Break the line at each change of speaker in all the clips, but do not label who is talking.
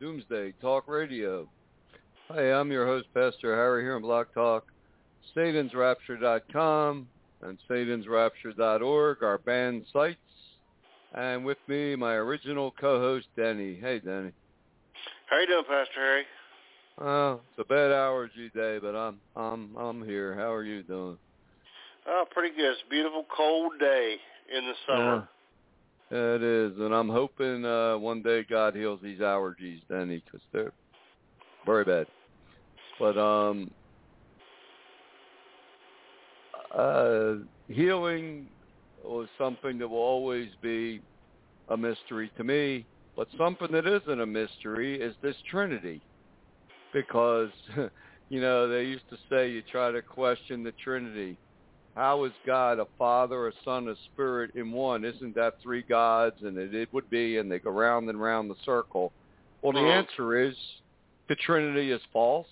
Doomsday Talk Radio. Hi, I'm your host, Pastor Harry, here on Blog Talk, SatansRapture.com and SatansRapture.org, our banned sites. And with me, my original co-host, Denny. Hey, Denny.
How you doing, Pastor Harry?
Oh, it's a bad allergy day, but I'm I'm I'm here. How are you doing?
Oh, pretty good. It's a beautiful cold day in the summer.
It is, and I'm hoping uh, one day God heals these allergies, Denny, because they're very bad. But um, uh, healing was something that will always be a mystery to me. But something that isn't a mystery is this Trinity, because you know they used to say you try to question the Trinity. How is God a Father, a Son, a Spirit in one? Isn't that three gods? And it, it would be, and they go round and round the circle. Well, the answer is the Trinity is false,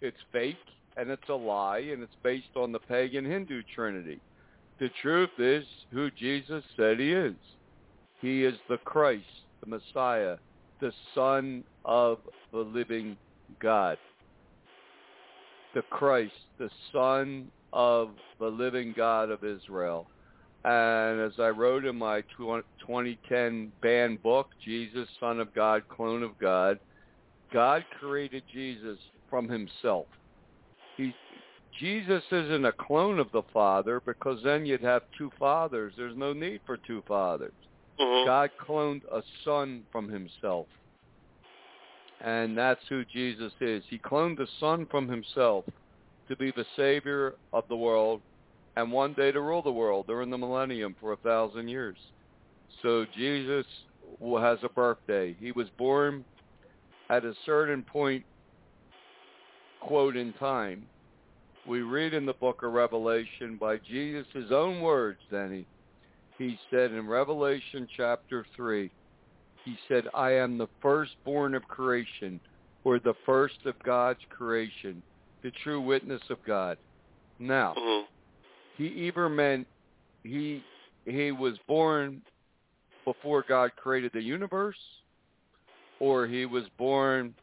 it's fake, and it's a lie, and it's based on the pagan Hindu Trinity. The truth is who Jesus said he is. He is the Christ, the Messiah, the Son of the living God. The Christ, the Son of the living God of Israel. And as I wrote in my 2010 banned book, Jesus, Son of God, Clone of God, God created Jesus from himself. He, Jesus isn't a clone of the Father because then you'd have two fathers. There's no need for two fathers.
Mhm.
God cloned a son from himself. And that's who Jesus is. He cloned the son from himself to be the savior of the world and one day to rule the world during the millennium for a thousand years. So Jesus has a birthday. He was born at a certain point, quote, in time. We read in the book of Revelation by Jesus' own words, Danny. He said in Revelation chapter 3, he said, I am the firstborn of creation, or the first of God's creation, the true witness of God. Now,
Mhm.
he either meant he he was born before God created the universe, or he was born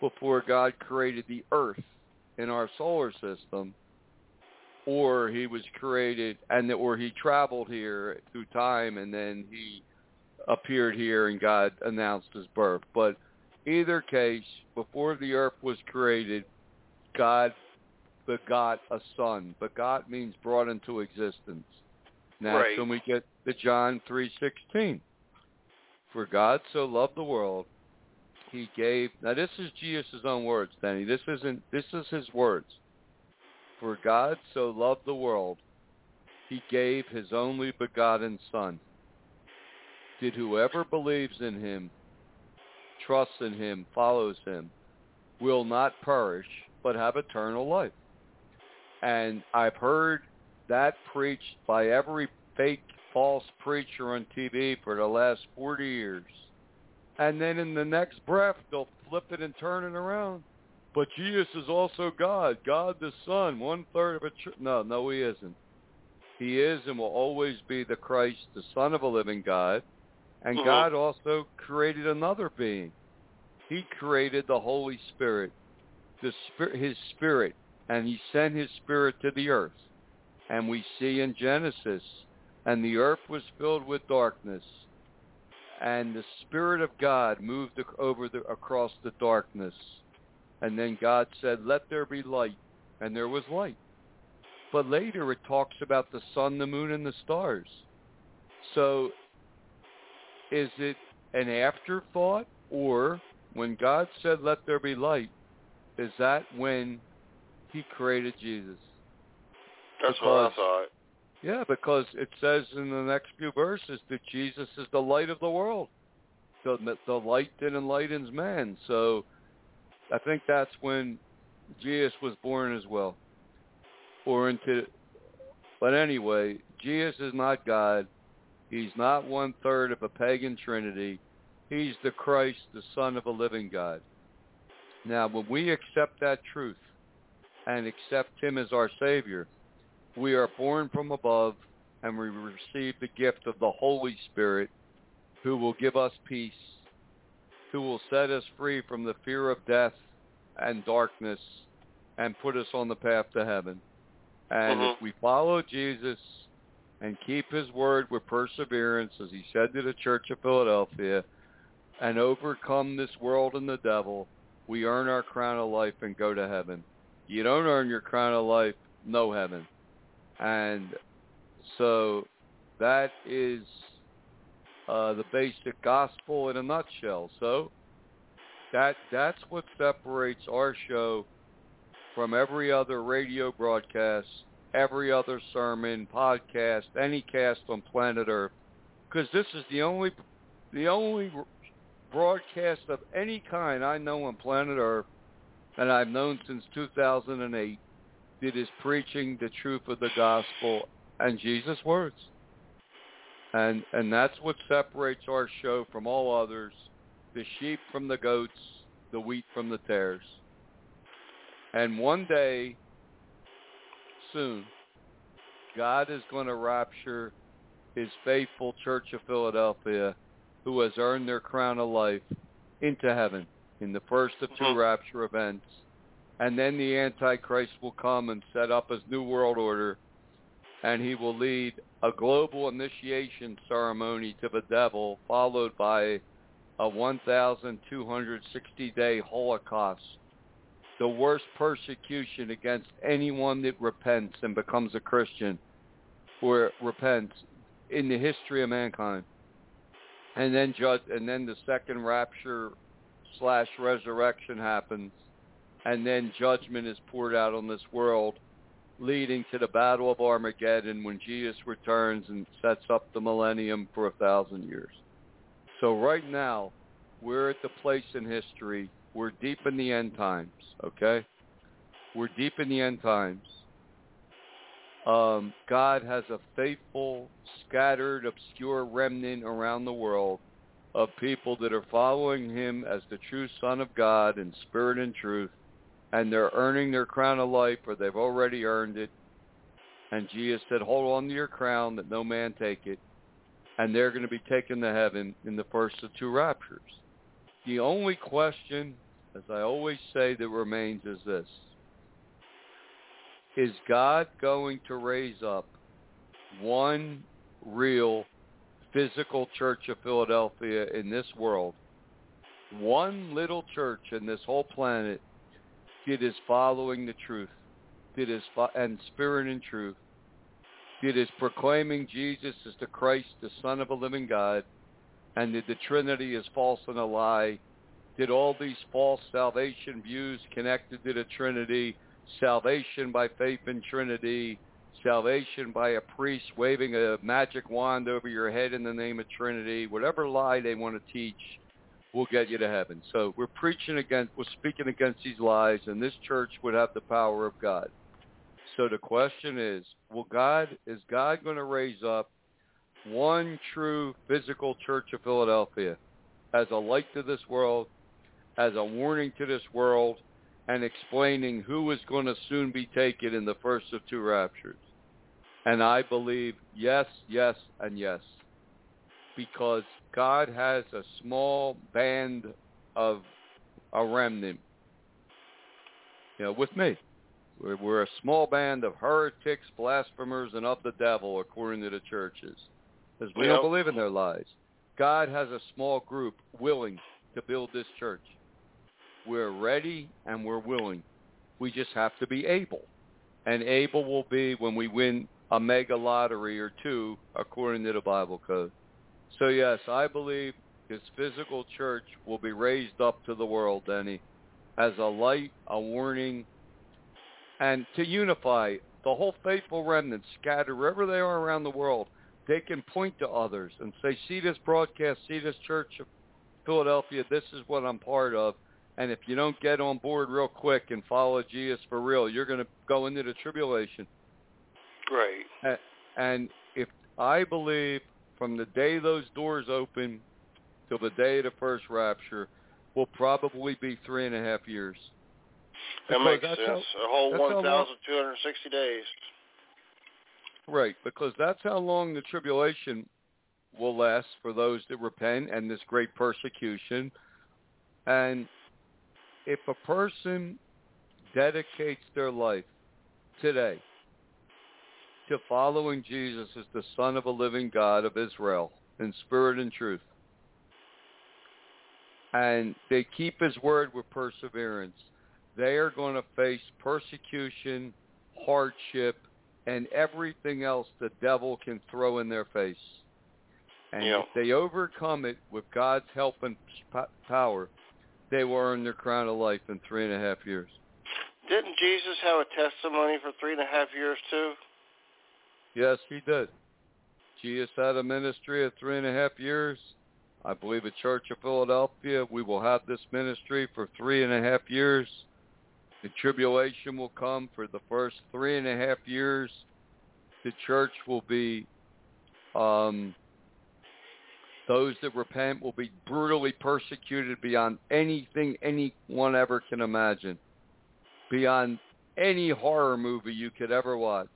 before God created the earth in our solar system, or he was created and or he traveled here through time and then he appeared here and God announced his birth. But either case, before the earth was created, God begot a son. Begot means brought into existence. Now
Right.
when we get to John three sixteen. For God so loved the world, he gave now this is Jesus' own words, Danny. This isn't this is his words. For God so loved the world, he gave his only begotten son. Did whoever believes in him, trusts in him, follows him, will not perish, but have eternal life. And I've heard that preached by every fake false preacher on TV for the last 40 years. And then in the next breath, they'll flip it and turn it around. But Jesus is also God, God the Son, one third of a tr- no, no, he isn't. He is and will always be the Christ, the Son of a living God. And
Mhm.
God also created another being. He created the Holy Spirit, the Spirit, His Spirit, and He sent His Spirit to the earth. And we see in Genesis, and the earth was filled with darkness, and the Spirit of God moved over the, across the darkness. And then God said, let there be light, and there was light. But later it talks about the sun, the moon, and the stars. So is it an afterthought or when God said let there be light, is that when he created Jesus?
That's
because,
what I thought.
Yeah, because it says in the next few verses that Jesus is the light of the world. The, the light that enlightens man. So I think that's when Jesus was born as well. Or into, but anyway, Jesus is not God. He's not one third of a pagan trinity. He's the Christ, the Son of a living God. Now, when we accept that truth and accept him as our Savior, we are born from above and we receive the gift of the Holy Spirit who will give us peace, who will set us free from the fear of death and darkness and put us on the path to heaven. And
Mhm.
if we follow Jesus and keep his word with perseverance, as he said to the Church of Philadelphia, and overcome this world and the devil, we earn our crown of life and go to heaven. You don't earn your crown of life, no heaven. And so that is uh, the basic gospel in a nutshell. So that that's what separates our show from every other radio broadcast, every other sermon, podcast, any cast on planet Earth, because this is the only the only broadcast of any kind I know on planet Earth, and I've known since 2008, that is preaching the truth of the gospel and Jesus' words. And and that's what separates our show from all others, the sheep from the goats, the wheat from the tares. And one day, soon, God is going to rapture his faithful Church of Philadelphia who has earned their crown of life into heaven in the first of two
Mhm.
rapture events. And then the Antichrist will come and set up his new world order and he will lead a global initiation ceremony to the devil followed by a 1,260-day Holocaust, the worst persecution against anyone that repents and becomes a Christian or repents in the history of mankind. And then judge, and then the second rapture slash resurrection happens, and then judgment is poured out on this world, leading to the battle of Armageddon when Jesus returns and sets up the millennium for a thousand years. So right now, we're at the place in history. We're deep in the end times, okay? We're deep in the end times. Um, God has a faithful, scattered, obscure remnant around the world of people that are following him as the true Son of God in spirit and truth, and they're earning their crown of life, or they've already earned it. And Jesus said, hold on to your crown that no man take it. And they're going to be taken to heaven in the first of two raptures. The only question, as I always say, that remains is this. Is God going to raise up one real physical church of Philadelphia in this world, one little church in this whole planet that is following the truth, that is fo- and spirit and truth, that is proclaiming Jesus as the Christ, the Son of a living God, and that the Trinity is false and a lie, that all these false salvation views connected to the Trinity, salvation by faith in Trinity, salvation by a priest waving a magic wand over your head in the name of Trinity, whatever lie they want to teach will get you to heaven. So we're preaching against, we're speaking against these lies, and this church would have the power of God. So the question is, will God, is God going to raise up one true physical church of Philadelphia as a light to this world, as a warning to this world, and explaining who is going to soon be taken in the first of two raptures? And I believe yes, yes, and yes. Because God has a small band of a remnant. You know, with me. We're, we're a small band of heretics, blasphemers, and of the devil, according to the churches. Because we
Yep.
don't believe in their lies. God has a small group willing to build this church. We're ready and we're willing. We just have to be able. And able will be when we win a mega lottery or two, according to the Bible code. So yes, I believe this physical church will be raised up to the world, Denny, as a light, a warning, and to unify the whole faithful remnant scattered wherever they are around the world. They can point to others and say, see this broadcast, see this church of Philadelphia, this is what I'm part of. And if you don't get on board real quick and follow Jesus for real, you're going to go into the tribulation.
Right.
And if I believe from the day those doors open till the day of the first rapture will probably be three and a half years.
That
Because
makes sense.
how-
a whole
that's how long-
1,260 days.
Right, because that's how long the tribulation will last for those that repent and this great persecution. And if a person dedicates their life today to following Jesus as the Son of a living God of Israel in spirit and truth, and they keep his word with perseverance, they are going to face persecution, hardship, and everything else the devil can throw in their face. And
Yeah.
if they overcome it with God's help and power, they will earn their crown of life in three and a half years.
Didn't Jesus have a testimony for three and a half years too?
Yes, he did. Jesus had a ministry of three and a half years. I believe at Church of Philadelphia, we will have this ministry for three and a half years. The tribulation will come for the first three and a half years. The church will be, um, those that repent will be brutally persecuted beyond anything anyone ever can imagine, beyond any horror movie you could ever watch.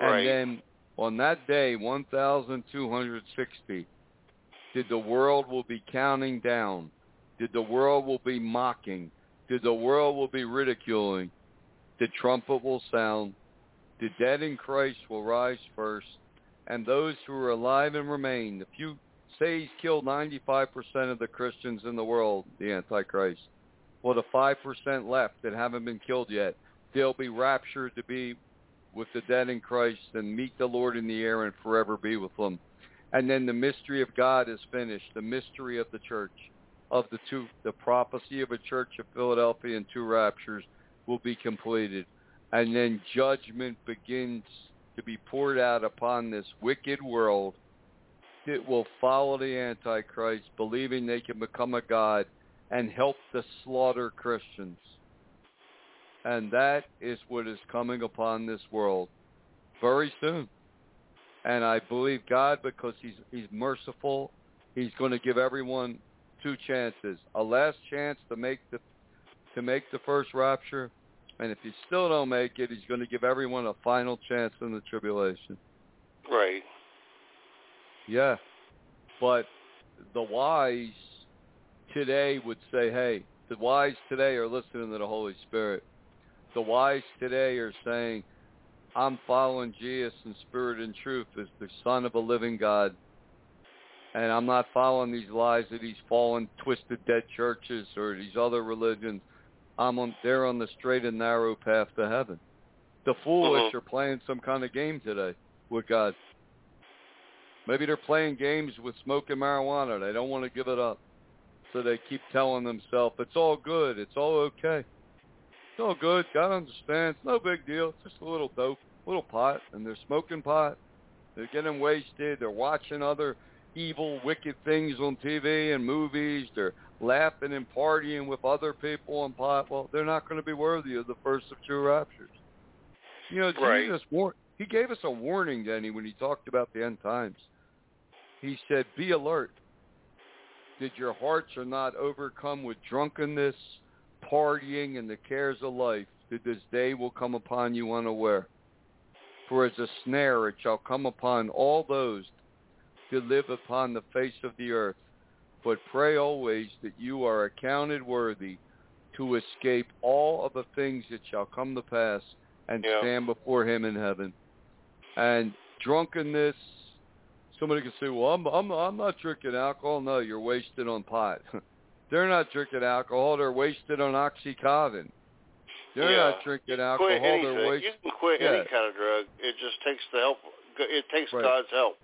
Right.
And then on that day, 1,260, did the world will be counting down. Did the world will be mocking. Did the world will be ridiculing. The trumpet will sound. The dead in Christ will rise first. And those who are alive and remain, if you say he's killed 95% of the Christians in the world, the Antichrist, well, the 5% left that haven't been killed yet, they'll be raptured to be with the dead in Christ and meet the Lord in the air and forever be with them. And then the mystery of God is finished, the mystery of the church, of the two, the prophecy of a church of Philadelphia and two raptures will be completed. And then judgment begins to be poured out upon this wicked world that will follow the Antichrist, believing they can become a God and help to slaughter Christians. And that is what is coming upon this world very soon. And I believe God, because he's, he's merciful, he's going to give everyone two chances. A last chance to make the to make the first rapture, and if you still don't make it, he's going to give everyone a final chance in the tribulation.
Right.
Yeah. But the wise today would say, hey, the wise today are listening to the Holy Spirit. The wise today are saying, I'm following Jesus in spirit and truth as the Son of a living God. And I'm not following these lies of these fallen, twisted, dead churches or these other religions. I'm on, they're on the straight and narrow path to heaven. The foolish
Mhm.
are playing some kind of game today with God. Maybe they're playing games with smoking marijuana. They don't want to give it up. So they keep telling themselves, it's all good. It's all okay. It's all good. God understands. No big deal. It's just a little dope, a little pot. And they're smoking pot. They're getting wasted. They're watching other evil, wicked things on TV and movies. They're laughing and partying with other people on pot. Well, they're not going to be worthy of the first of two raptures. You know,
Right.
Jesus war- he gave us a warning, Denny, when he talked about the end times. He said, be alert. Did your hearts are not overcome with drunkenness, partying, and the cares of life, that this day will come upon you unaware. For as a snare it shall come upon all those that live upon the face of the earth. but pray always that you are accounted worthy to escape all of the things that shall come to pass and
Yeah.
stand before him in heaven. And drunkenness, somebody can say, well, I'm, I'm, I'm not drinking alcohol. No, you're wasted on pot. they're not drinking alcohol. They're wasted on oxycontin. They're
Yeah.
not drinking
Quit
alcohol.
anything.
They're
You
wasted.
can quit
Yeah.
any kind of drug. It just takes the help. It takes
Right.
God's help.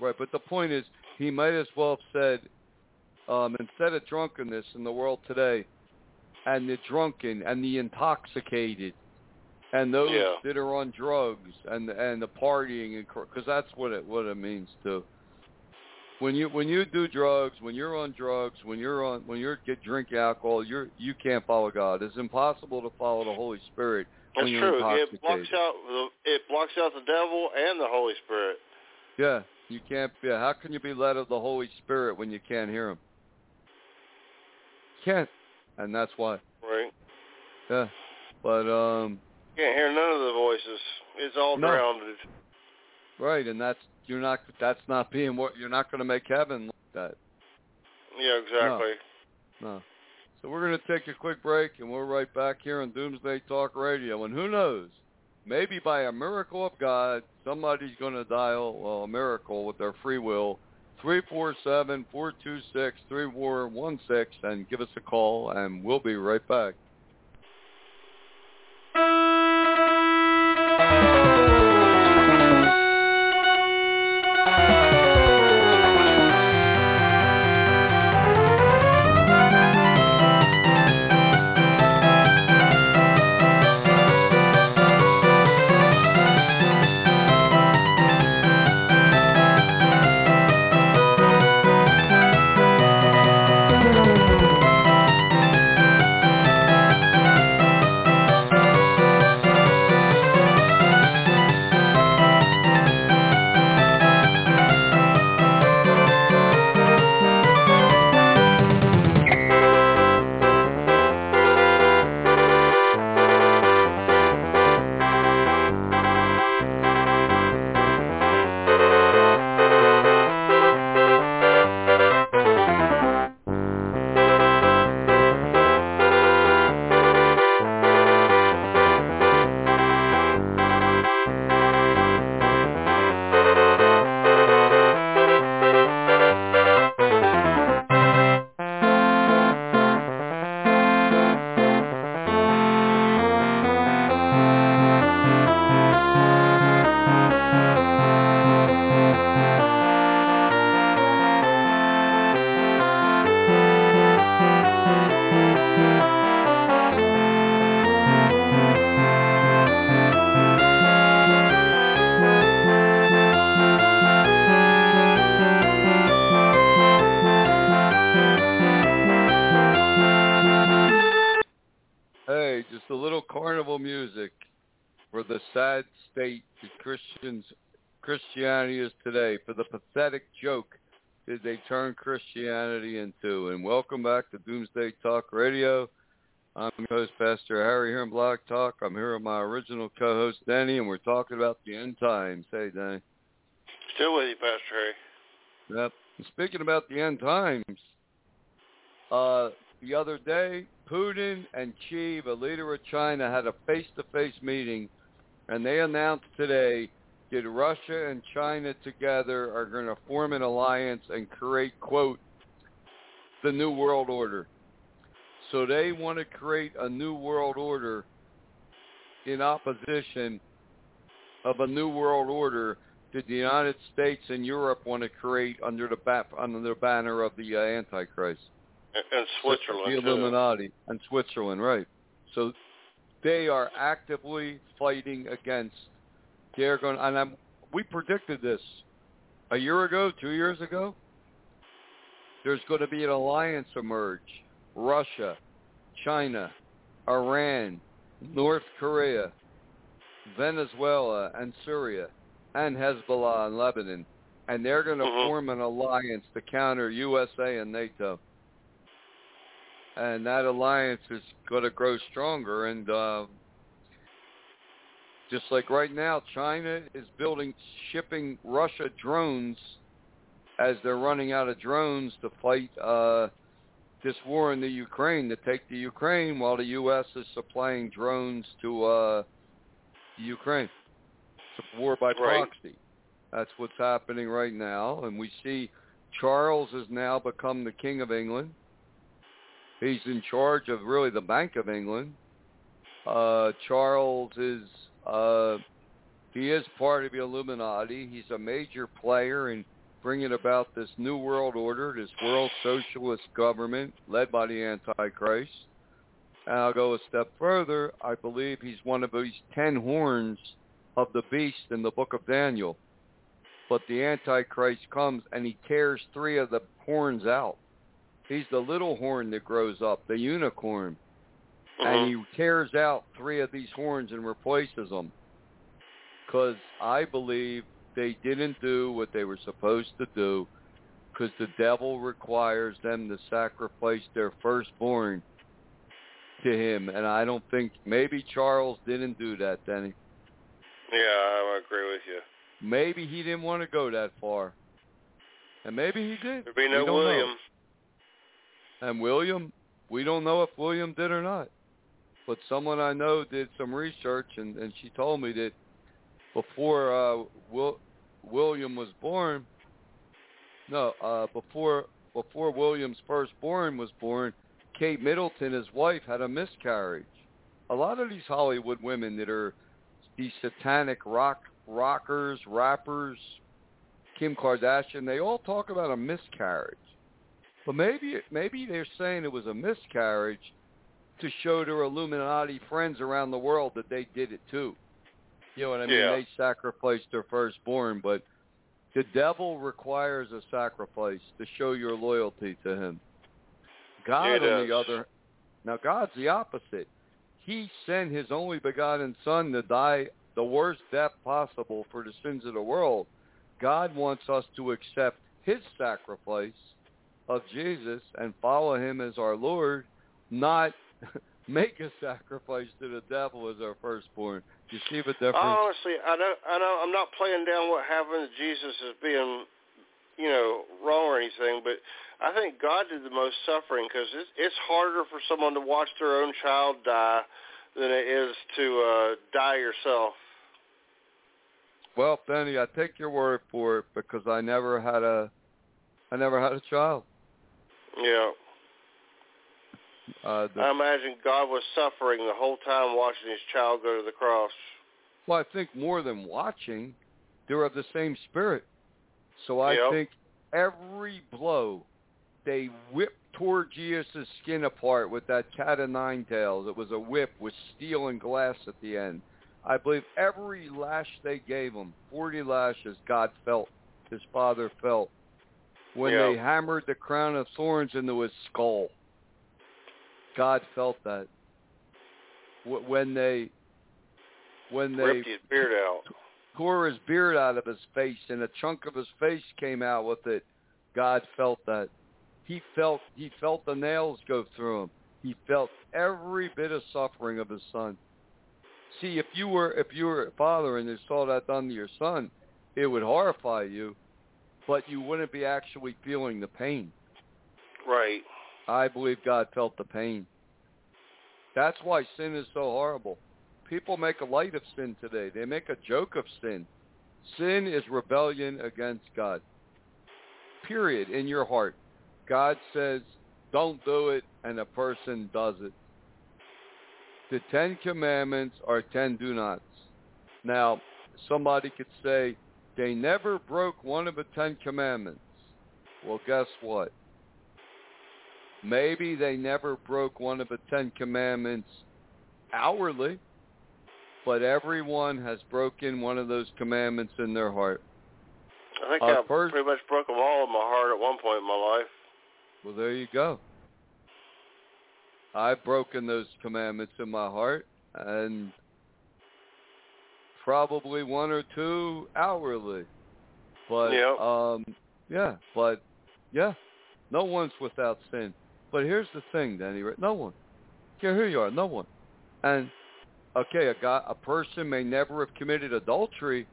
Right, but the point is, he might as well have said, um, instead of drunkenness in the world today, and the drunken and the intoxicated, and those
Yeah.
that are on drugs and and the partying and because that's what it what it means to. When you when you do drugs, when you're on drugs, when you're on when you're get drink alcohol, you're you can't follow God. It's impossible to follow the Holy Spirit
That's
when you're
true. It blocks out the it blocks out the devil and the Holy Spirit.
Yeah, you can't. Yeah, how can you be led of the Holy Spirit when you can't hear Him? Can't, and that's why.
Right.
Yeah, but um,
Can't hear none of the voices. It's all
No.
drowned.
right, and that's you're not. That's not being what you're not going to make heaven like that.
Yeah, exactly.
No. So we're going to take a quick break, and we're right back here on Doomsday Talk Radio. And who knows? Maybe by a miracle of God, somebody's going to dial well, a miracle with their free will. Three four seven four two six three four one six, and give us a call, and we'll be right back. Christianity is today, for the pathetic joke that they turn Christianity into. And welcome back to Doomsday Talk Radio. I'm your host, Pastor Harry here in Blog Talk. I'm here with my original co-host, Danny, and we're talking about the end times. Hey, Danny.
Still with you, Pastor Harry.
Yep. And speaking about the end times, uh, the other day, Putin and Xi, the leader of China, had a face-to-face meeting, and they announced today that Russia and China together are going to form an alliance and create, quote, the New World Order. So they want to create a New World Order in opposition of a New World Order that the United States and Europe want to create under the, ba- under the banner of the uh, Antichrist
And, and Switzerland
the
too.
Illuminati and Switzerland, right? So they are actively fighting against. They're going, and I'm, we predicted this a year ago, two years ago. There's going to be an alliance emerge: Russia, China, Iran, North Korea, Venezuela, and Syria, and Hezbollah and Lebanon, and they're going to
Mhm.
form an alliance to counter USA and NATO and that alliance is going to grow stronger. And uh, just like right now, China is building, shipping Russia drones as they're running out of drones to fight uh, this war in the Ukraine to take the Ukraine while the U.S. is supplying drones to uh, the Ukraine. It's a war by
Right.
proxy. That's what's happening right now, and we see Charles has now become the King of England. He's in charge of really the Bank of England. Uh, Charles is uh, he is part of the Illuminati. He's a major player in bringing about this new world order, this world socialist government led by the Antichrist. And I'll go a step further. I believe he's one of these ten horns of the beast in the book of Daniel. But the Antichrist comes and he tears three of the horns out. He's the little horn that grows up, the unicorn.
Mhm.
And he tears out three of these horns and replaces them. Because I believe they didn't do what they were supposed to do because the devil requires them to sacrifice their firstborn to him. And I don't think, maybe Charles didn't do that, Denny.
yeah, I agree with you.
Maybe he didn't want to go that far. And maybe he did.
There'd be no
don't know.
William.
And William, we don't know if William did or not. But someone I know did some research, and, and she told me that before uh, Will, William was born, no, uh, before before William's firstborn was born, Kate Middleton, his wife, had a miscarriage. A lot of these Hollywood women that are these satanic rock rockers, rappers, Kim Kardashian, they all talk about a miscarriage. But maybe maybe they're saying it was a miscarriage to show their Illuminati friends around the world that they did it too. You know what I mean?
Yeah.
They sacrificed their firstborn, but the devil requires a sacrifice to show your loyalty to him. God,
Yeah,
on the other, now God's the opposite. He sent His only begotten Son to die the worst death possible for the sins of the world. God wants us to accept His sacrifice of Jesus and follow Him as our Lord, not make a sacrifice to the devil as our firstborn. Do you see the difference?
Honestly, I don't. I know. I'm not playing down what happened to Jesus as being, you know, wrong or anything. But I think God did the most suffering because it's, it's harder for someone to watch their own child die than it is to uh, die yourself.
Well, Benny, I take your word for it because I never had a, I never had a child.
Yeah.
Uh, the,
I imagine God was suffering the whole time watching his child go to the cross.
well, I think more than watching, they're of the same spirit. So I
Yep.
think every blow they whipped tore Jesus' skin apart with that cat of nine tails. It was a whip with steel and glass at the end. I believe every lash they gave him, 40 lashes, God felt, his father felt. When
Yeah.
they hammered the crown of thorns into his skull, God felt that. When they, when they
Ripped his beard out.
tore his beard out of his face and a chunk of his face came out with it. God felt that. He felt he felt the nails go through him. He felt every bit of suffering of his son. See, if you were if you were a father and you saw that done to your son, it would horrify you, but you wouldn't be actually feeling the pain.
Right.
I believe God felt the pain. That's why sin is so horrible. People make a light of sin today. They make a joke of sin. Sin is rebellion against God. Period. In your heart. God says, don't do it, and a person does it. The Ten Commandments are ten do nots. Now, somebody could say, they never broke one of the Ten Commandments. Well, guess what? Maybe they never broke one of the Ten Commandments outwardly, but everyone has broken one of those commandments in their heart.
I think
Uh,
I
first-
pretty much broke them all in my heart at one point in my life.
Well, there you go. I've broken those commandments in my heart, and probably one or two hourly. But
Yep.
um, yeah, but yeah, no one's without sin. But here's the thing, Danny. No one. Here, here you are. No one. And okay, a guy, a person may never have committed adultery,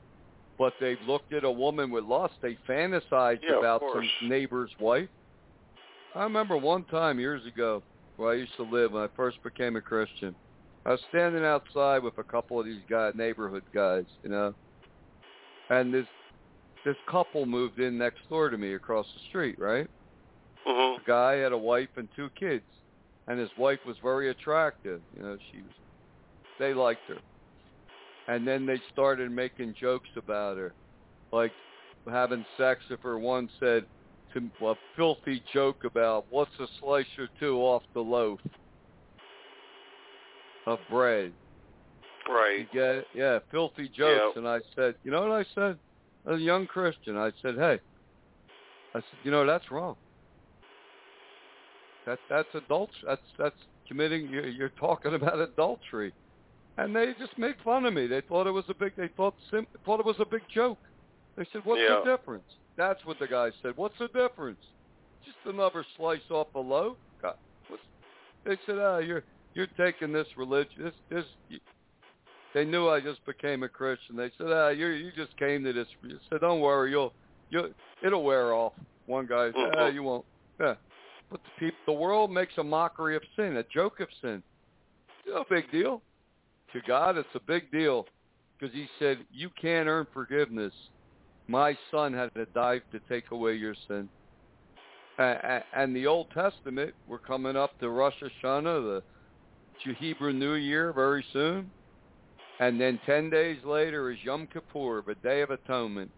but they've looked at a woman with lust. They fantasized
Yeah,
about some neighbor's wife. I remember one time years ago where I used to live when I first became a Christian. I was standing outside with a couple of these guy neighborhood guys, you know, and this this couple moved in next door to me across the street, right?
Mhm.
The guy had a wife and two kids, and his wife was very attractive. You know, she was. They liked her, and then they started making jokes about her, like having sex with her. One said to a filthy joke about what's a slice or two off the loaf of bread. You
Right.
get it? Yeah, filthy jokes.
Yeah.
And I said, you know what I said? As a young Christian, I said, hey, I said, you know, that's wrong. That that's adultery. That's that's committing. You're, you're talking about adultery, and they just made fun of me. They thought it was a big. They thought sim, thought it was a big joke. They said, what's
Yeah.
the difference? That's what the guy said. What's the difference? Just another slice off a loaf. God, what's, they said, ah, you're you're taking this religion. This this. You, they knew I just became a Christian. They said, ah, you you just came to this. I said, don't worry, you'll you'll it'll wear off. One guy said, ah,
Mhm.
you won't. Yeah. But the people, the world makes a mockery of sin, a joke of sin. It's no big deal. To God, it's a big deal because He said, "You can't earn forgiveness. My Son had to die to take away your sin." And the Old Testament, we're coming up to Rosh Hashanah, the Hebrew New Year, very soon. And then 10 days later is Yom Kippur, the Day of Atonement.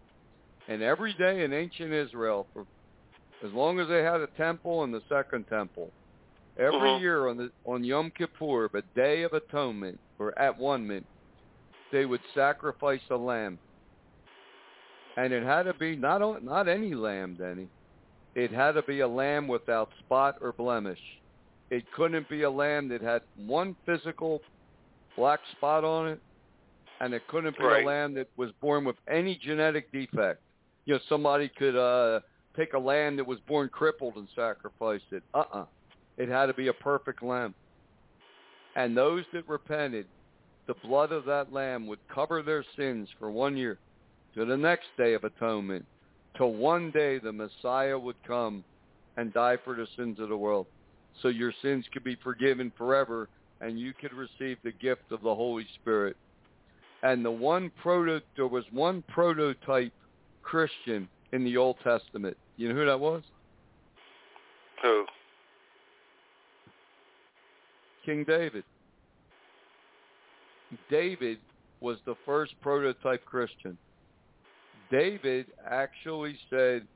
And every day in ancient Israel, for as long as they had a temple and the second temple, every
Mhm.
year on the on Yom Kippur, the Day of Atonement, or at one minute, they would sacrifice a lamb. And it had to be not o- not any lamb, Denny. It had to be a lamb without spot or blemish. It couldn't be a lamb that had one physical black spot on it, and it couldn't be
Right.
a lamb that was born with any genetic defect. You know, somebody could uh take a lamb that was born crippled and sacrifice it. Uh-uh. It had to be a perfect lamb. And those that repented, the blood of that lamb would cover their sins for one year to the next day of atonement, till one day the Messiah would come and die for the sins of the world. So your sins could be forgiven forever and you could receive the gift of the Holy Spirit. And the one proto there was one prototype Christian in the Old Testament. You know who that was?
Who?
King David. David was the first prototype Christian. David actually said,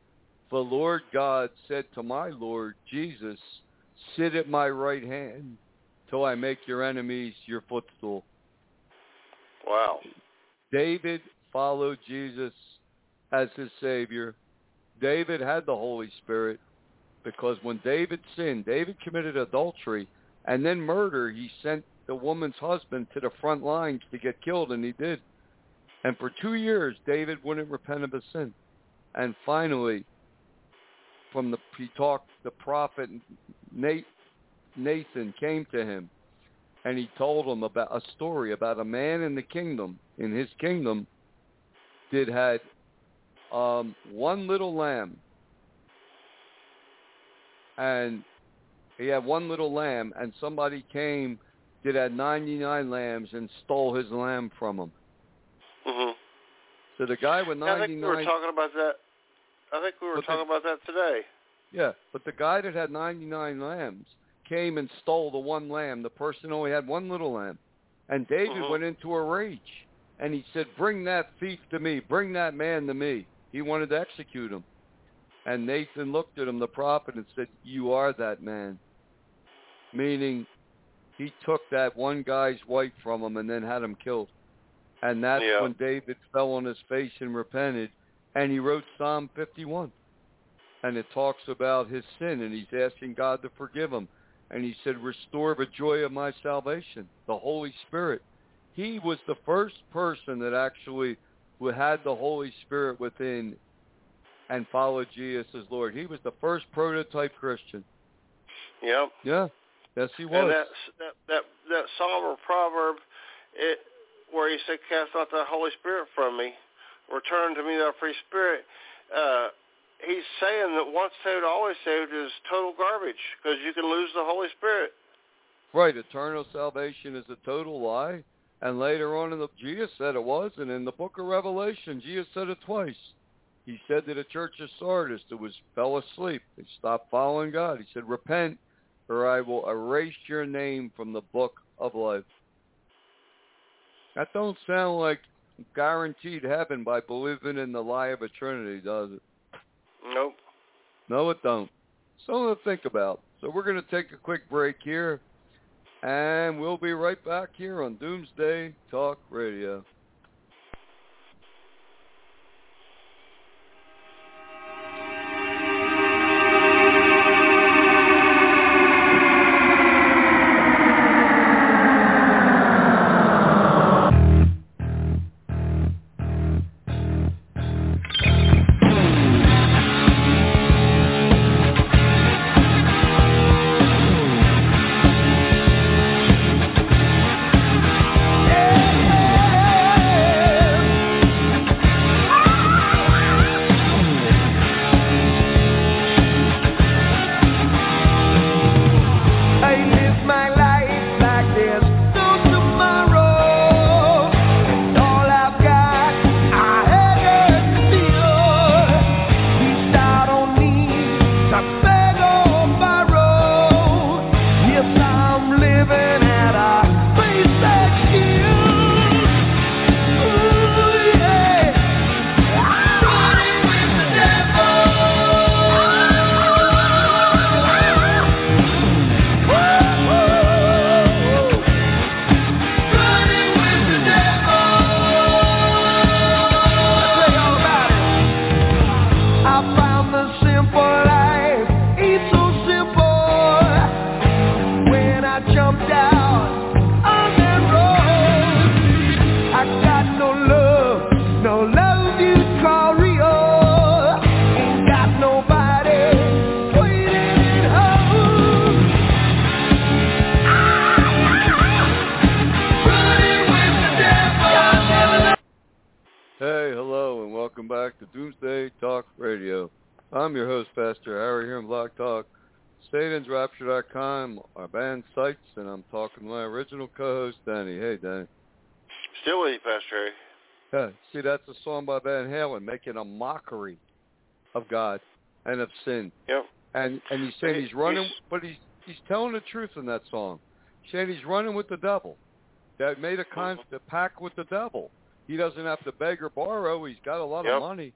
The Lord God said to my Lord Jesus, Sit at my right hand till I make your enemies your footstool.
Wow.
David followed Jesus as his Savior. David had the Holy Spirit because when David sinned, David committed adultery and then murder. He sent the woman's husband to the front lines to get killed, and he did. And for two years, David wouldn't repent of his sin. And finally, from the he talked, the prophet Nathan came to him, and he told him about a story about a man in the kingdom, in his kingdom, did had um, one little lamb, and he had one little lamb, and somebody came that had 99 lambs and stole his lamb from him.
Mhm.
So the guy with 99...
I think we were talking about that. I think we were
But the-
talking about that today.
yeah, but the guy that had 99 lambs came and stole the one lamb. The person only had one little lamb. And David
Mhm.
went into a rage. And he said, bring that thief to me. Bring that man to me. He wanted to execute him. And Nathan looked at him, the prophet, and said, you are that man. Meaning he took that one guy's wife from him and then had him killed. And that's
Yeah.
when David fell on his face and repented. And he wrote Psalm 51 and it talks about his sin and he's asking God to forgive him. And he said, restore the joy of my salvation, the Holy Spirit. He was the first person that actually who had the Holy Spirit within and followed Jesus as Lord. He was the first prototype Christian.
Yep.
Yeah. Yes, he
And
was.
that that that that psalm or proverb, it where he said, "Cast not the Holy Spirit from me." return to me thy free spirit. Uh, he's saying that once saved, always saved is total garbage because you can lose the Holy Spirit.
Right, eternal salvation is a total lie. And later on in the Jesus said it was, and in the book of Revelation, Jesus said it twice. He said to the church of Sardis that was fell asleep, they stopped following God. He said, Repent, or I will erase your name from the book of life. That don't sound like guaranteed heaven by believing in the lie of a Trinity, does it?
Nope.
No, it don't. Something to think about. So we're going to take a quick break here, and we'll be right back here on Doomsday Talk Radio. Sites, and I'm talking to my original co-host, Danny. Hey, Danny.
Still with you, Pastor
Yeah, see, that's a song by Van Halen making a mockery of God and of sin.
Yep.
And and he's saying he's running, he's, but he's he's telling the truth in that song. He's saying he's running with the devil. That made a uh-huh. con- a pact with the devil. He doesn't have to beg or borrow. He's got a lot
yep.
of money,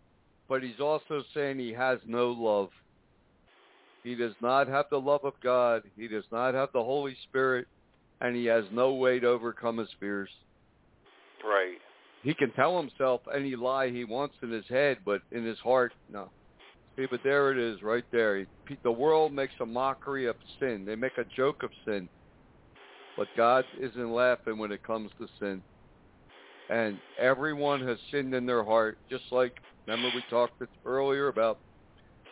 but he's also saying he has no love. He does not have the love of God. He does not have the Holy Spirit, and he has no way to overcome his fears.
Right.
He can tell himself any lie he wants in his head, but in his heart, no. See, but there it is, right there. The world makes a mockery of sin. They make a joke of sin. But God isn't laughing when it comes to sin. And everyone has sinned in their heart, just like, remember we talked earlier about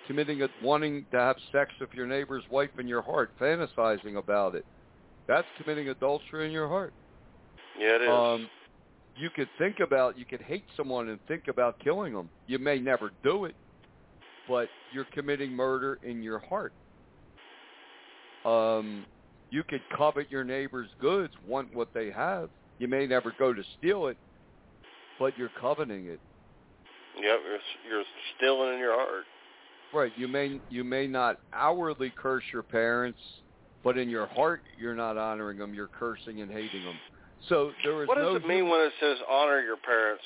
committing a, wanting to have sex with your neighbor's wife in your heart, fantasizing about it. That's committing adultery in your heart.
Yeah, it is.
Um, you could think about, you could hate someone and think about killing them. You may never do it, but you're committing murder in your heart. Um, you could covet your neighbor's goods, want what they have. You may never go to steal it, but you're coveting it.
Yep, you're you're stealing in your heart.
Right. You may you may not outwardly curse your parents, but in your heart you're not honoring them. You're cursing and hating them. So there is
What does
no
it mean when it says honor your parents?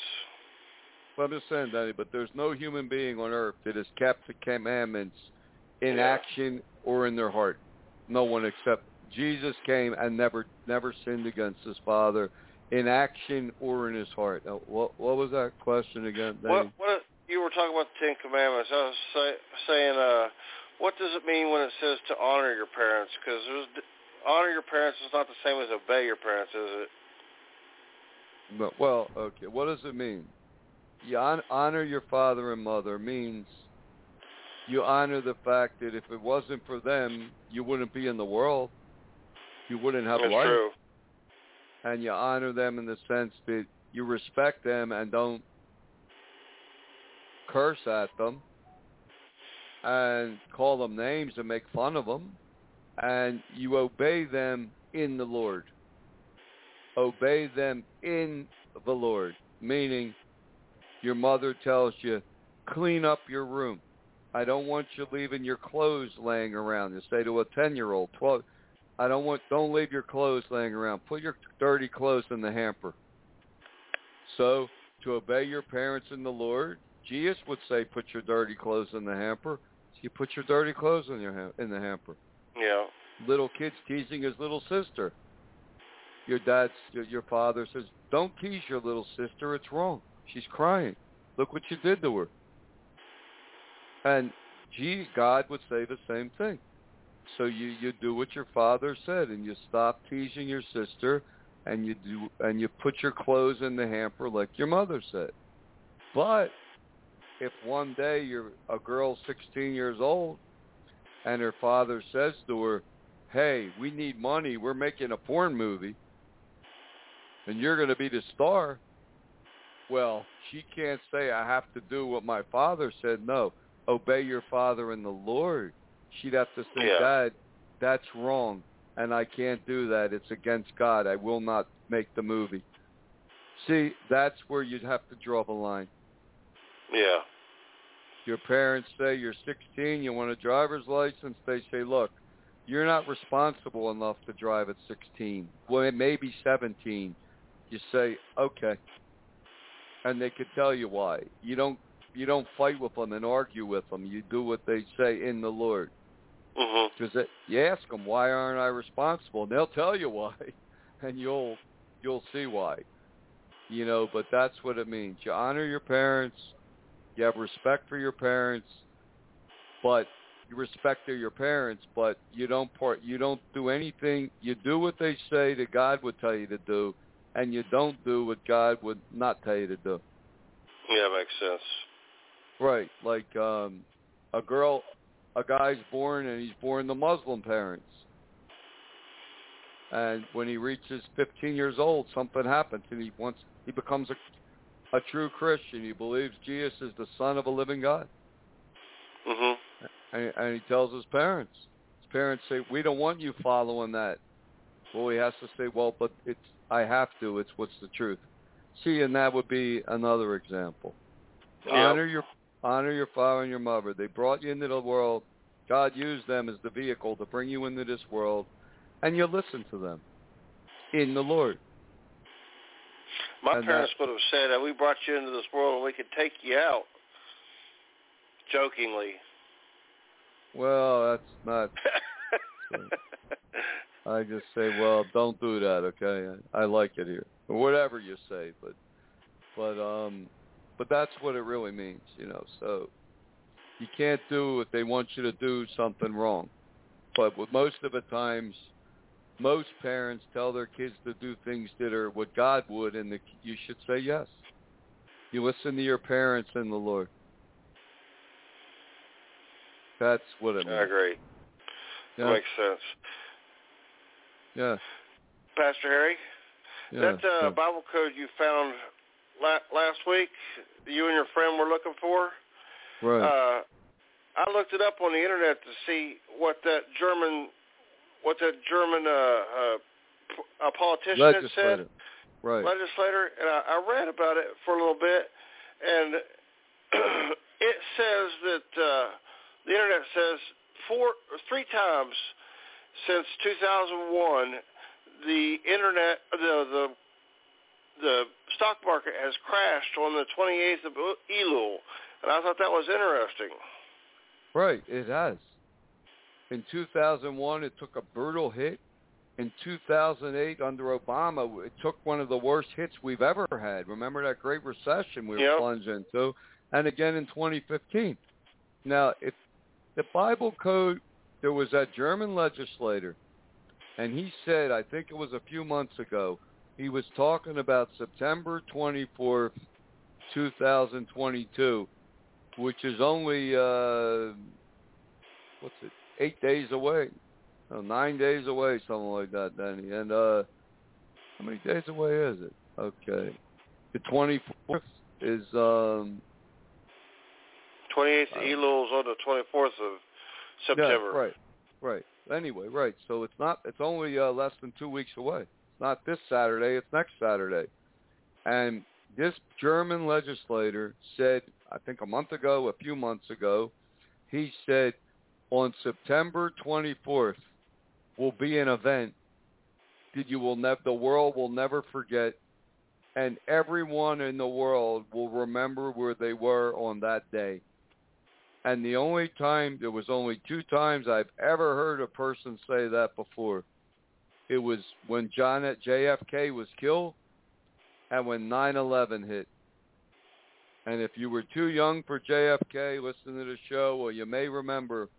Well, I'm just saying, Danny, but there's no human being on earth that has kept the commandments in
Yeah.
action or in their heart. No one except Jesus came and never never sinned against his Father in action or in his heart. Now, what what was that question again, Danny?
What what you were talking about the Ten Commandments? I was say, saying, uh, what does it mean when it says to honor your parents? Because honor your parents is not the same as obey your parents, is it?
No, well, okay. What does it mean? You hon- honor your father and mother means you honor the fact that if it wasn't for them, you wouldn't be in the world. You wouldn't have
That's
life.
true.
And you honor them in the sense that you respect them and don't curse at them and call them names and make fun of them, and you obey them in the Lord. Obey them in the Lord, meaning your mother tells you, clean up your room. I don't want you leaving your clothes laying around. You say to a 10-year-old, 12, I don't want, don't leave your clothes laying around. Put your dirty clothes in the hamper. So to obey your parents in the Lord, Jesus would say, put your dirty clothes in the hamper. So you put your dirty clothes in your ha- in the hamper.
Yeah.
Little kids teasing his little sister. Your dad's, your, your father says, don't tease your little sister. It's wrong. She's crying. Look what you did to her. And gee, God would say the same thing. So you you do what your father said, and you stop teasing your sister, and you do and you put your clothes in the hamper like your mother said. But if one day you're a girl 16 years old, and her father says to her, "Hey, we need money. We're making a porn movie, and you're going to be the star." Well, she can't say I have to do what my father said. No, obey your father and the Lord. She'd have to say,
Yeah.
Dad, that's wrong, and I can't do that. It's against God. I will not make the movie. See, that's where you'd have to draw the line.
Yeah.
Your parents say you're 16, you want a driver's license. They say, look, you're not responsible enough to drive at 16. Well, it may be 17. You say, okay. And they could tell you why. You don't you don't fight with them and argue with them. You do what they say in the Lord.
Mhm.
Because you ask them, why aren't I responsible? And they'll tell you why, and you'll you'll see why. You know, but that's what it means. You honor your parents. You have respect for your parents, but you respect your parents, but you don't part. You don't do anything. You do what they say that God would tell you to do, and you don't do what God would not tell you to do.
Yeah, makes sense.
Right. Like um a girl a guy's born and he's born to Muslim parents. And when he reaches 15 years old, something happens and he wants he becomes a a true Christian. He believes Jesus is the son of a living God.
Mm-hmm.
And, and he tells his parents. His parents say, "We don't want you following that." Well, he has to say, "Well, but it's I have to. It's what's the truth." See, and that would be another example.
Yeah.
Honor your honor your father and your mother. They brought you into the world. God used them as the vehicle to bring you into this world, and you listen to them in the Lord.
My
And
parents would have said, uh, "We brought you into this world, and we could take you out." Jokingly.
Well, that's not. I just say, well, don't do that, okay? I, I like it here, or whatever you say, but, but, um, but that's what it really means, you know. So you can't do if they want you to do something wrong. But with most of the times, most parents tell their kids to do things that are what God would, and the, you should say yes. You listen to your parents and the Lord. That's what it means.
I agree.
Yeah,
Makes sense.
yeah,
Pastor Harry,
yeah.
that uh,
yeah.
Bible code you found la- last week, you and your friend were looking for.
right.
Uh, I looked it up on the internet to see what that German, what that German uh, uh, p- politician had said,
Right.
legislator, and I, I read about it for a little bit, and it says that uh, the internet says four, three times since 2001, the internet, the the the stock market has crashed on the 28th of Elul, and I thought that was interesting.
Right, it has. In 2001, it took a brutal hit. In 2008, under Obama, it took one of the worst hits we've ever had. Remember that Great Recession we were
Yep.
plunged into? And again in 2015. Now, if the Bible code, there was that German legislator, and he said, I think it was a few months ago, he was talking about September 24th, 2022, which is only uh what's it eight days away nine days away something like that danny and uh how many days away is it okay the twenty fourth is um
28th
Uh,
Elul's on the 24th of September.
Yeah, right, right. Anyway, right. So it's not. It's only uh, less than two weeks away. It's not this Saturday. It's next Saturday. And this German legislator said, I think a month ago, a few months ago, he said on September 24th will be an event that you will never, the world will never forget, and everyone in the world will remember where they were on that day. And the only time, there was only two times I've ever heard a person say that before. It was when John at JFK was killed and when 9/11 hit. And if you were too young for JFK, listen to the show, Well, you may remember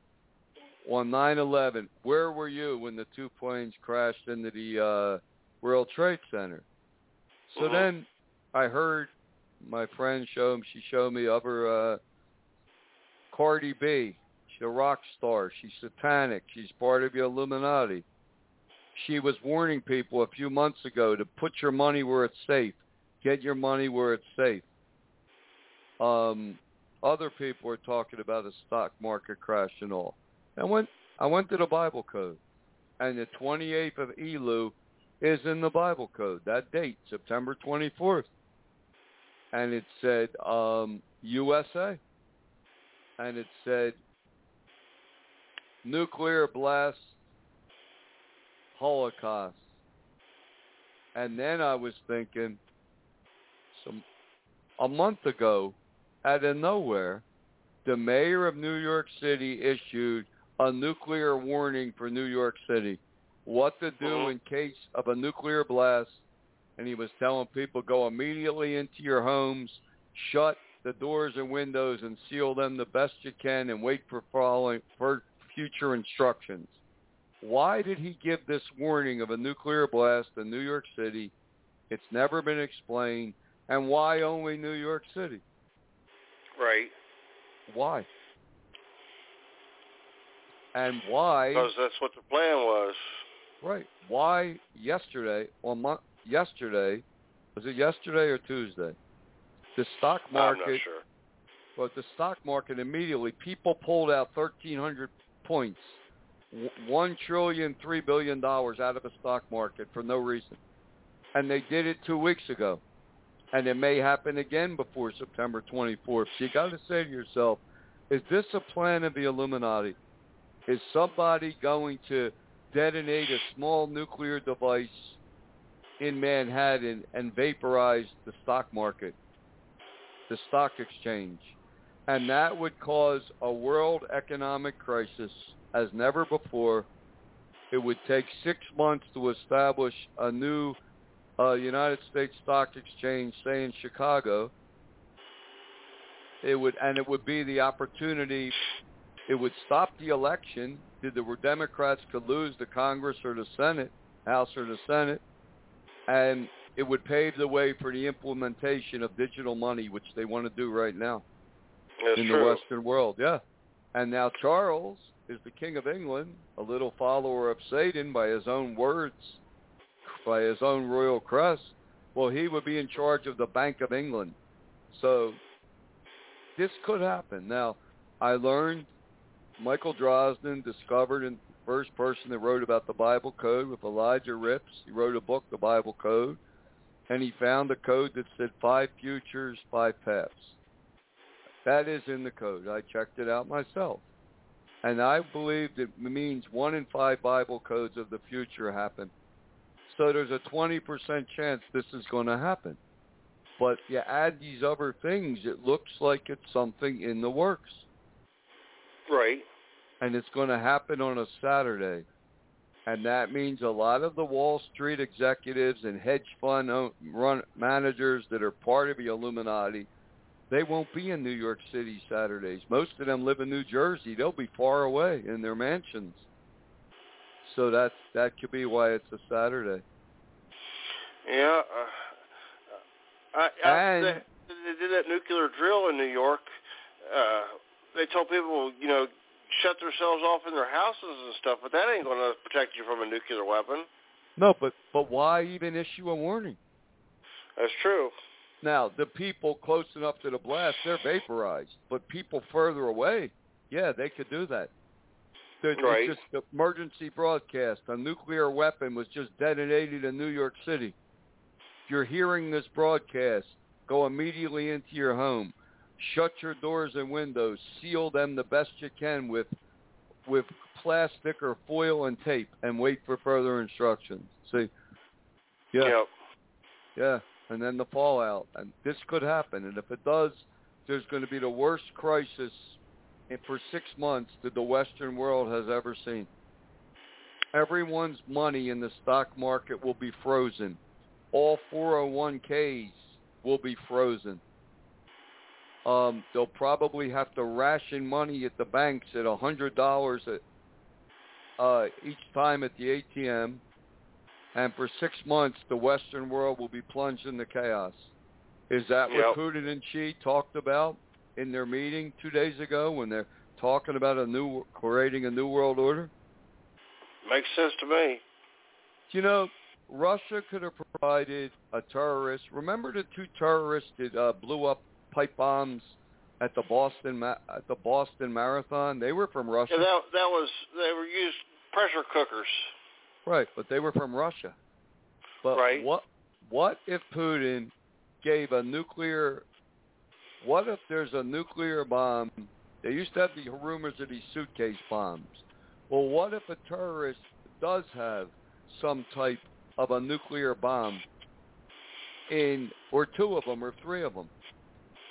on 9/11, where were you when the two planes crashed into the uh, World Trade Center? So
Mhm.
then I heard my friend show she showed me of her uh, Cardi B. She's a rock star. She's satanic. She's part of the Illuminati. She was warning people a few months ago to put your money where it's safe. Get your money where it's safe. Um, other people are talking about a stock market crash and all. I went I went to the Bible code, and the 28th of Elul is in the Bible code. That date, September 24th, and it said um, USA, and it said nuclear blast Holocaust. And then I was thinking, some a month ago, out of nowhere, the mayor of New York City issued a nuclear warning for New York City, what to do
Mhm.
in case of a nuclear blast. And he was telling people go immediately into your homes, shut the doors and windows, and seal them the best you can, and wait for following for future instructions. Why did he give this warning of a nuclear blast in New York City? It's never been explained. And why only New York City?
Right.
Why? And why?
Because that's what the plan was.
Right. Why yesterday on mon- yesterday was it yesterday or Tuesday? The stock market.
I'm not sure.
but the stock market immediately people pulled out 1,300 points, one trillion three billion dollars out of the stock market for no reason, and they did it two weeks ago, and it may happen again before September 24th. So you got to say to yourself, is this a plan of the Illuminati? Is somebody going to detonate a small nuclear device in Manhattan and vaporize the stock market, the stock exchange? And that would cause a world economic crisis as never before. It would take six months to establish a new uh, United States stock exchange, say in Chicago. It would, and it would be the opportunity it would stop the election. Did the Democrats could lose the Congress or the Senate, House or the Senate, and it would pave the way for the implementation of digital money, which they want to do right now
That's
in
true.
the Western world. Yeah, and now Charles is the King of England, a little follower of Satan by his own words, by his own royal crest. Well, he would be in charge of the Bank of England. So this could happen. Now, I learned Michael Drosnin discovered and first person that wrote about the Bible code with Elijah Rips. He wrote a book, The Bible Code, and he found a code that said five futures, five paths. That is in the code. I checked it out myself. And I believe it means one in five Bible codes of the future happen. So there's a 20% chance this is going to happen. But you add these other things, it looks like it's something in the works
Right.
and it's going to happen on a Saturday. And that means a lot of the Wall Street executives and hedge fund run managers that are part of the Illuminati, they won't be in New York City Saturdays. Most of them live in New Jersey. They'll be far away in their mansions. So that's that could be why it's a Saturday.
Yeah. Uh, I, I,
And-
they, they did that nuclear drill in New York. Uh, they told people, you know, shut themselves off in their houses and stuff, but that ain't going to protect you from a nuclear weapon.
No, but but why even issue a warning?
That's true.
Now, the people close enough to the blast, they're vaporized. But people further away, yeah, they could do that. There's
Right.
just the emergency broadcast. A nuclear weapon was just detonated in New York City. If you're hearing this broadcast, go immediately into your home. Shut your doors and windows. Seal them the best you can with with plastic or foil and tape, and wait for further instructions. See? Yeah.
Yep.
Yeah, and then the fallout. And this could happen. And if it does, there's going to be the worst crisis for six months that the Western world has ever seen. Everyone's money in the stock market will be frozen. All 401ks will be frozen. Um, they'll probably have to ration money at the banks at a hundred dollars uh, each time at the ATM and for six months the Western world will be plunged into chaos. Is that what Putin and Xi talked about in their meeting two days ago when they're talking about a new creating a new world order?
Makes sense to me.
You know, Russia could have provided a terrorist. Remember the two terrorists that uh, blew up pipe bombs at the Boston at the Boston Marathon? They were from Russia.
Yeah, that that was they were used pressure cookers.
Right, but they were from Russia. But
Right.
what what if Putin gave a nuclear what if there's a nuclear bomb? They used to have the rumors of these suitcase bombs. Well, what if a terrorist does have some type of a nuclear bomb in or two of them or three of them?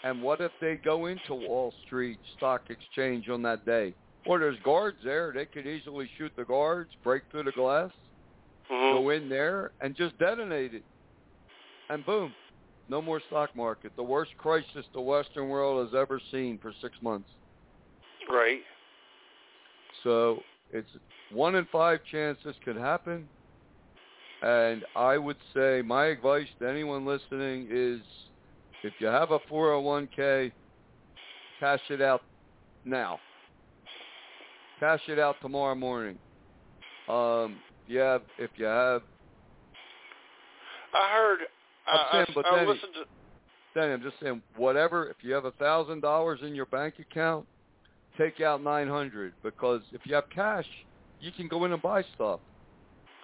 And what if they go into Wall Street Stock Exchange on that day? Well, there's guards there. They could easily shoot the guards, break through the glass,
hmm
go in there, and just detonate it. And boom, no more stock market. The worst crisis the Western world has ever seen for six months.
Right.
So it's one in five chance this could happen. And I would say my advice to anyone listening is if you have a 401k, cash it out now. Cash it out tomorrow morning. Um, if you have, if you have,
I heard.
I'm saying,
I,
but
I
then-
listened to.
then I'm just saying, whatever. If you have a thousand dollars in your bank account, take out nine hundred because if you have cash, you can go in and buy stuff.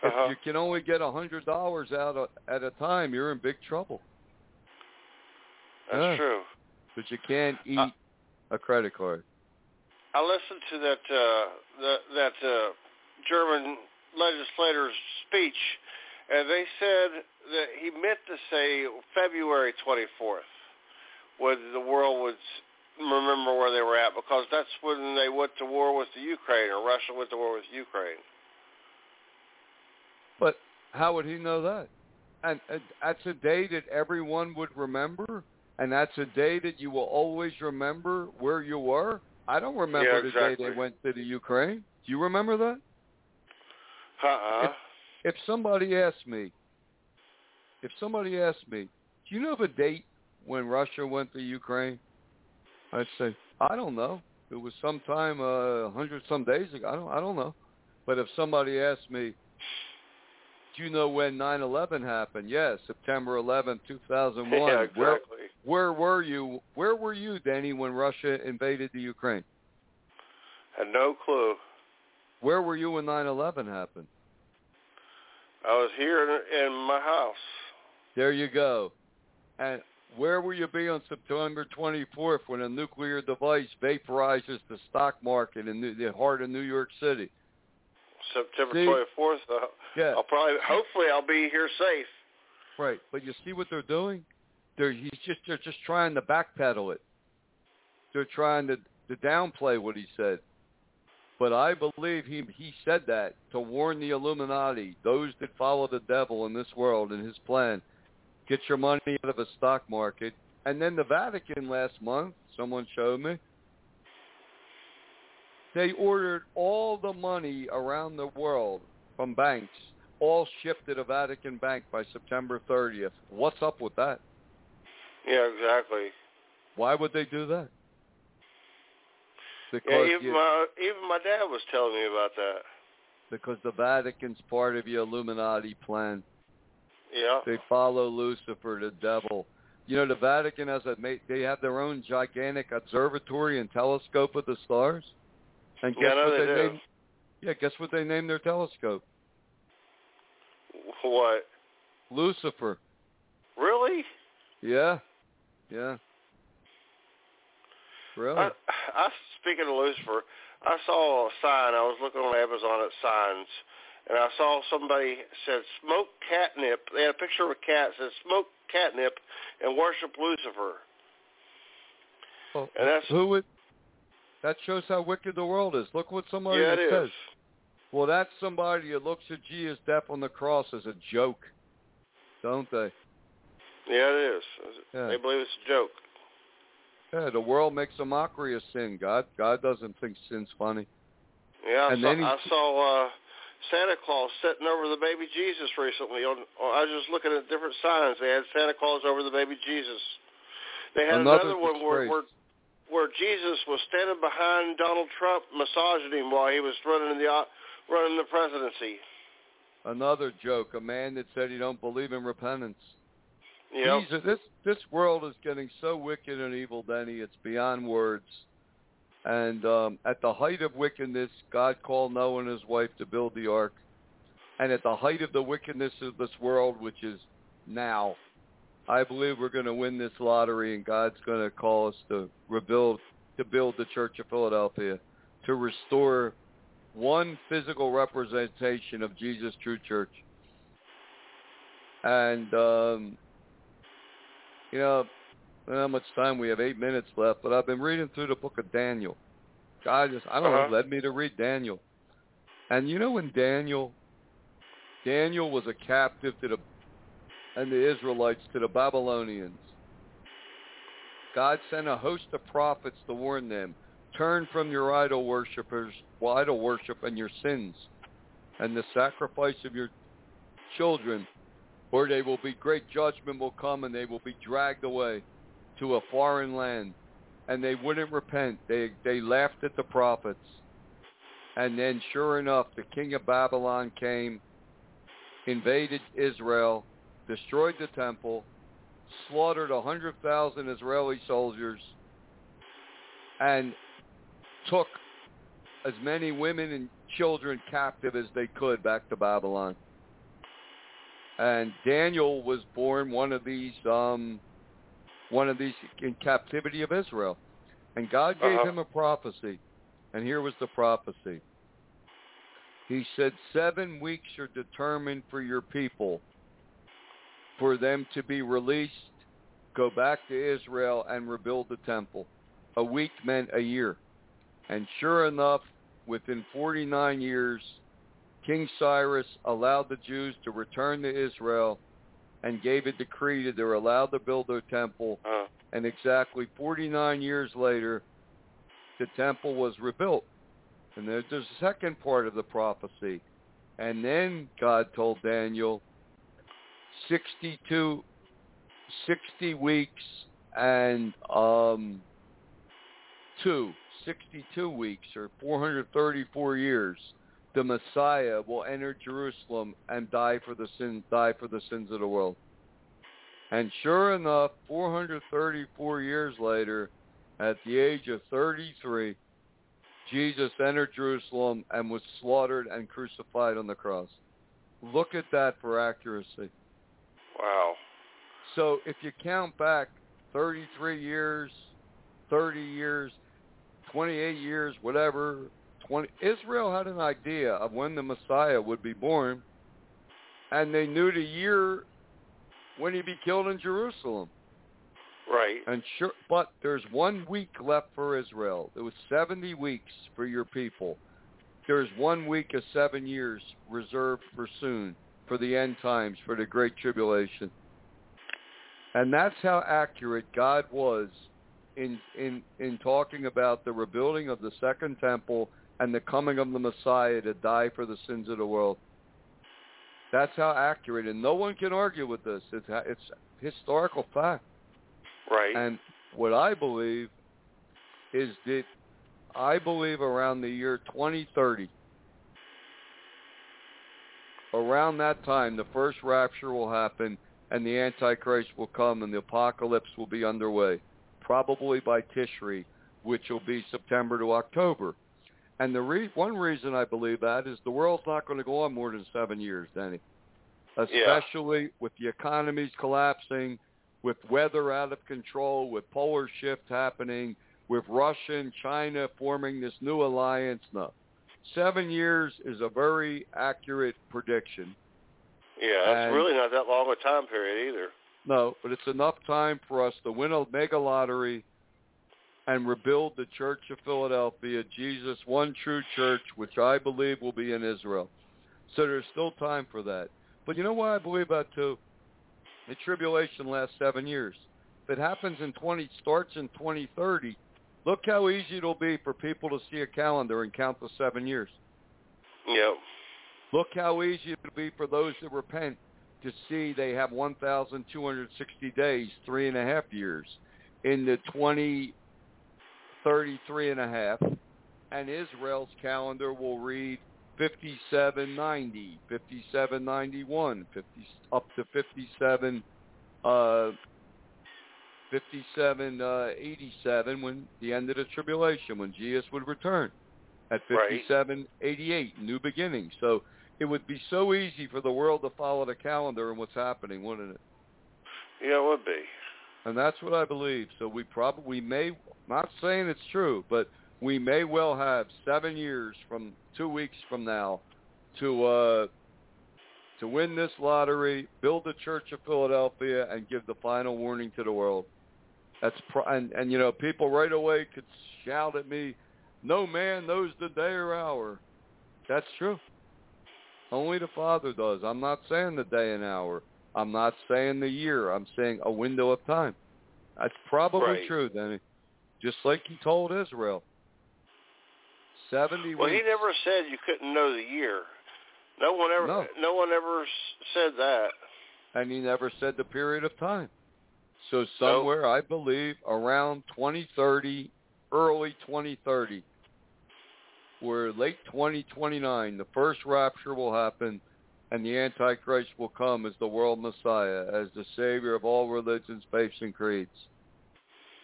Uh-huh.
If you can only get a hundred dollars out a- at a time, you're in big trouble.
That's
Yeah.
true.
But you can't eat
Uh,
a credit card.
I listened to that uh, that that uh, German legislator's speech, and they said that he meant to say February 24th, when the world would remember where they were at, because that's when they went to war with the Ukraine, or Russia went to war with Ukraine.
But how would he know that? And, and that's a day that everyone would remember, and that's a day that you will always remember where you were. I don't remember
Yeah,
the day they went to the Ukraine. Do you remember that?
Uh-uh.
if somebody asked me, if somebody asked me, do you know the date when Russia went to Ukraine? I'd say, I don't know. It was sometime a uh, hundred some days ago. I don't, I don't know. But if somebody asked me, do you know when 9/11 happened? Yes, September 11, 2001.
yeah, exactly.
where were you? Where were you, Danny, when Russia invaded the Ukraine?
Had no clue.
Where were you when 9/11 happened?
I was here in, in my house.
There you go. And where will you be on September 24th when a nuclear device vaporizes the stock market in the heart of New York City?
September
See?
24th. Uh,
Yeah,
I'll probably, hopefully, I'll be here safe.
right. But you see what they're doing? They're he's just they're just trying to backpedal it. They're trying to to downplay what he said. But I believe he he said that to warn the Illuminati, those that follow the devil in this world and his plan. Get your money out of the stock market. And then the Vatican last month, someone showed me, they ordered all the money around the world from banks, all shipped to the Vatican Bank by September 30th. What's up with that?
Yeah, exactly.
Why would they do that?
Yeah, even
you-
my even my dad was telling me about that.
because the Vatican's part of the Illuminati plan.
Yeah.
They follow Lucifer, the devil. You know, the Vatican has a they have their own gigantic observatory and telescope of the stars. And guess
Yeah,
what
they
they named? Yeah, guess what they named their telescope?
What?
Lucifer.
Really?
Yeah, yeah. Really?
I, I speaking of Lucifer, I saw a sign. I was looking on Amazon at signs, and I saw somebody said smoke catnip. They had a picture of a cat that said smoke catnip and worship Lucifer.
Well,
And that's
who would? That shows how wicked the world is. Look what somebody
yeah, it
says.
is.
Well, that's somebody that looks at Jesus' death on the cross as a joke, don't they?
Yeah, it is.
Yeah.
They believe it's a joke.
Yeah, the world makes a mockery of sin. God, God doesn't think sin's funny.
Yeah, I saw,
he-
I saw uh, Santa Claus sitting over the baby Jesus recently. On, on, I was just looking at different signs. They had Santa Claus over the baby Jesus. They had
Another
another one where, where where Jesus was standing behind Donald Trump, massaging him while he was running the running the presidency.
Another joke. A man that said he don't believe in repentance.
Know,
Jesus, this this world is getting so wicked and evil, Benny. It's beyond words. And um, at the height of wickedness, God called Noah and his wife to build the ark. And at the height of the wickedness of this world, which is now, I believe we're going to win this lottery, and God's going to call us to rebuild, to build the Church of Philadelphia, to restore one physical representation of Jesus' true church. And um, you know, I don't know how much time we have, eight minutes left, but I've been reading through the book of Daniel. God just, I don't
Uh-huh.
know, led me to read Daniel. And you know when Daniel, Daniel was a captive to the, and the Israelites to the Babylonians. God sent a host of prophets to warn them, turn from your idol worshippers, well, idol worship and your sins, and the sacrifice of your children or they will be great judgment will come and they will be dragged away to a foreign land. And they wouldn't repent. They they laughed at the prophets. And then sure enough the king of babylon came invaded israel destroyed the temple slaughtered a hundred thousand israeli soldiers and took as many women and children captive as they could back to babylon and Daniel was born one of these um one of these in captivity of Israel. And God gave
Uh-huh.
him a prophecy. And here was the prophecy. He said, Seven weeks are determined for your people for them to be released, go back to Israel, and rebuild the temple. A week meant a year. And sure enough, within 49 years, King Cyrus allowed the Jews to return to Israel and gave a decree that they were allowed to build their temple.
uh,
And exactly 49 years later, the temple was rebuilt. And there's the second part of the prophecy. And then God told Daniel, 62, 60 weeks and um, two, 62 weeks or 434 years, the Messiah will enter Jerusalem and die for the sins, die for the sins of the world. And sure enough, 434 years later, at the age of 33, Jesus entered Jerusalem and was slaughtered and crucified on the cross. Look at that for accuracy.
wow.
So if you count back 33 years, 30 years, 28 years, whatever, 20, Israel had an idea of when the Messiah would be born, and they knew the year when he'd be killed in Jerusalem.
Right.
And sure, but there's one week left for Israel. It was 70 weeks for your people. There's one week of seven years reserved for soon, for the end times, for the great tribulation. And that's how accurate God was in in in talking about the rebuilding of the second temple and the coming of the Messiah to die for the sins of the world. That's how accurate, and no one can argue with this. It's it's historical fact.
Right.
And what I believe is that I believe around the year 2030, around that time, the first rapture will happen, and the Antichrist will come and the apocalypse will be underway, probably by Tishri, which will be September to October. And the re- one reason I believe that is the world's not going to go on more than seven years, Denny. Especially
yeah.
with the economies collapsing, with weather out of control, with polar shift happening, with Russia and China forming this new alliance. No. Seven years is a very accurate prediction.
Yeah, that's
And-
really not that long a time period either.
No, but it's enough time for us to win a mega lottery and rebuild the Church of Philadelphia, Jesus, one true church, which I believe will be in Israel. So there's still time for that. But you know why I believe that too? The tribulation lasts seven years. If it happens in 20, starts in 2030, look how easy it'll be for people to see a calendar and count the seven years.
Yep.
Look how easy it'll be for those that repent to see they have 1,260 days, three and a half years, in the 2033 and a half, and Israel's calendar will read 5790, 5791, 50, up to 57, uh, 5787 when the end of the tribulation, when Jesus would return at
Right.
5788, new beginning. So it would be so easy for the world to follow the calendar and what's happening, wouldn't it?
Yeah, it would be.
And that's what I believe. So we probably we may not saying it's true, but we may well have seven years from two weeks from now to uh, to win this lottery, build the Church of Philadelphia, and give the final warning to the world. That's pro- and and you know people right away could shout at me, "No man knows the day or hour." That's true. Only the Father does. I'm not saying the day and hour. I'm not saying the year. I'm saying a window of time. That's probably
Right.
true, Denny. Just like he told Israel. Seventy
Well, he never said you couldn't know the year. No one ever.
No.
no one ever said that.
and he never said the period of time. So somewhere, I believe, around 2030, early 2030, where late 2029, the first rapture will happen, and the Antichrist will come as the world Messiah, as the Savior of all religions, faiths, and creeds.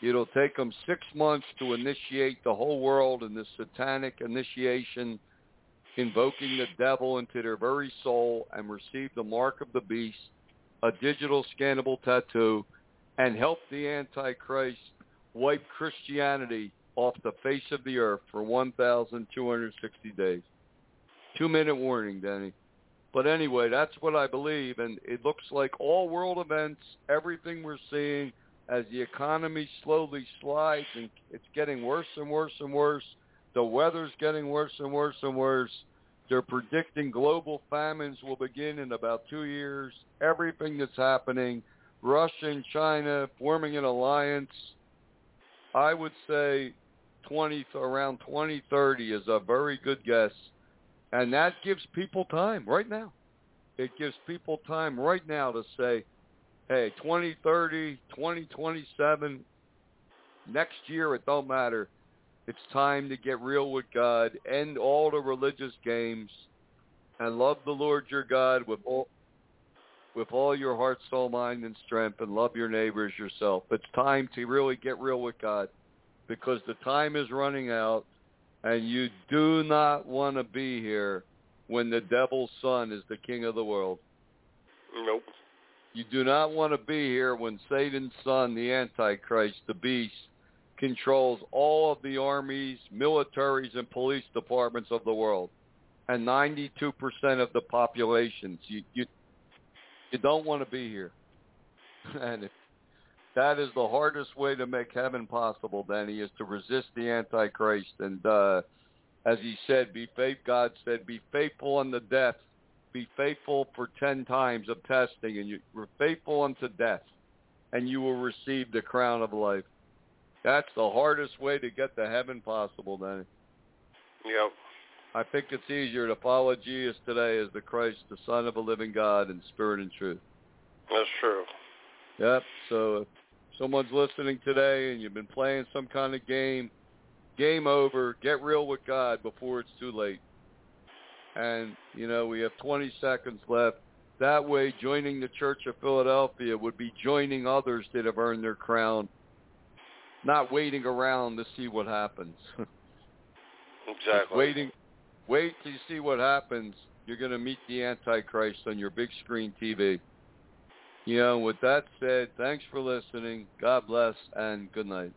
It'll take them six months to initiate the whole world in this satanic initiation, invoking the devil into their very soul and receive the mark of the beast, a digital scannable tattoo, and help the Antichrist wipe Christianity off the face of the earth for 1,260 days. Two-minute warning, Denny. But anyway, that's what I believe, and it looks like all world events, everything we're seeing as the economy slowly slides and it's getting worse and worse and worse. The weather's getting worse and worse and worse. They're predicting global famines will begin in about two years. Everything that's happening, Russia and China forming an alliance. I would say 20 around 2030 is a very good guess, and that gives people time right now. It gives people time right now to say, hey, 2030, 2027, next year it don't matter. It's time to get real with God, end all the religious games, and love the Lord your God with all with all your heart, soul, mind, and strength, and love your neighbors yourself. It's time to really get real with God, because the time is running out, and you do not want to be here when the devil's son is the king of the world.
Nope.
You do not want to be here when Satan's son, the Antichrist, the beast, controls all of the armies, militaries, and police departments of the world, and 92% of the populations. You you you don't want to be here, and if that is the hardest way to make heaven possible. Danny is to resist the Antichrist, and uh, as he said, be faith. God said, be faithful in the death. Be faithful for ten times of testing, and you were faithful unto death, and you will receive the crown of life. That's the hardest way to get to heaven possible, Danny.
Yep.
I think it's easier to follow Jesus today as the Christ, the Son of a living God in spirit and truth.
That's true.
Yep. So if someone's listening today and you've been playing some kind of game, game over. Get real with God before it's too late. And, you know, we have 20 seconds left. That way, joining the Church of Philadelphia would be joining others that have earned their crown, not waiting around to see what happens.
Exactly.
waiting, wait till you see what happens. You're going to meet the Antichrist on your big screen TV. You know, with that said, thanks for listening. God bless and good night.